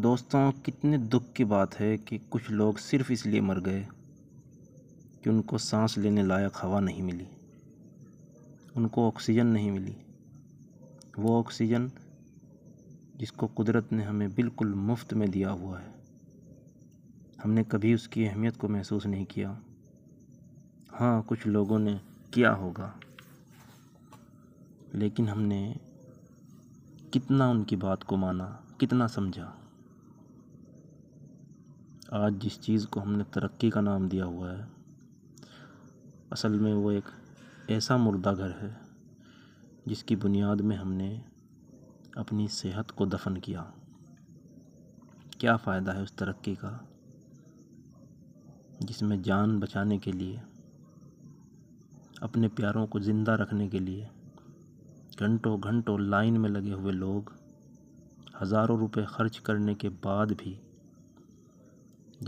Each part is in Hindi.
दोस्तों, कितने दुख की बात है कि कुछ लोग सिर्फ़ इसलिए मर गए कि उनको सांस लेने लायक हवा नहीं मिली, उनको ऑक्सीजन नहीं मिली। वो ऑक्सीजन जिसको कुदरत ने हमें बिल्कुल मुफ़्त में दिया हुआ है, हमने कभी उसकी अहमियत को महसूस नहीं किया। हाँ कुछ लोगों ने किया होगा, लेकिन हमने कितना उनकी बात को माना, कितना समझा। आज जिस चीज़ को हमने तरक्की का नाम दिया हुआ है, असल में वो एक ऐसा मुर्दा घर है, जिसकी बुनियाद में हमने अपनी सेहत को दफन किया। क्या फ़ायदा है उस तरक्की का, जिसमें जान बचाने के लिए, अपने प्यारों को ज़िंदा रखने के लिए घंटों घंटों लाइन में लगे हुए लोग, हज़ारों रुपए खर्च करने के बाद भी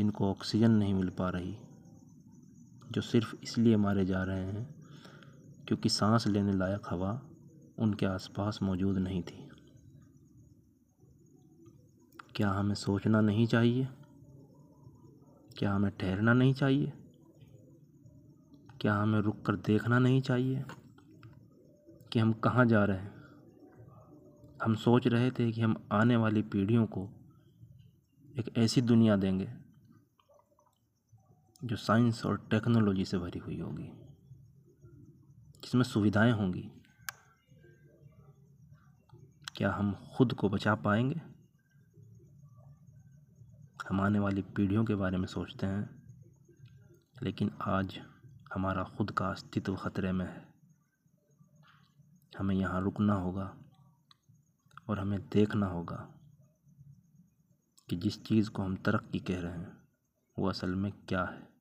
जिनको ऑक्सीजन नहीं मिल पा रही, जो सिर्फ़ इसलिए मारे जा रहे हैं क्योंकि सांस लेने लायक हवा उनके आसपास मौजूद नहीं थी। क्या हमें सोचना नहीं चाहिए? क्या हमें ठहरना नहीं चाहिए? क्या हमें रुक कर देखना नहीं चाहिए कि हम कहाँ जा रहे हैं? हम सोच रहे थे कि हम आने वाली पीढ़ियों को एक ऐसी दुनिया देंगे जो साइंस और टेक्नोलॉजी से भरी हुई होगी, जिसमें सुविधाएँ होंगी, क्या हम खुद को बचा पाएँगे? हम आने वाली पीढ़ियों के बारे में सोचते हैं, लेकिन आज हमारा खुद का अस्तित्व ख़तरे में है। हमें यहाँ रुकना होगा और हमें देखना होगा कि जिस चीज़ को हम तरक्की कह रहे हैं, वो असल में क्या है।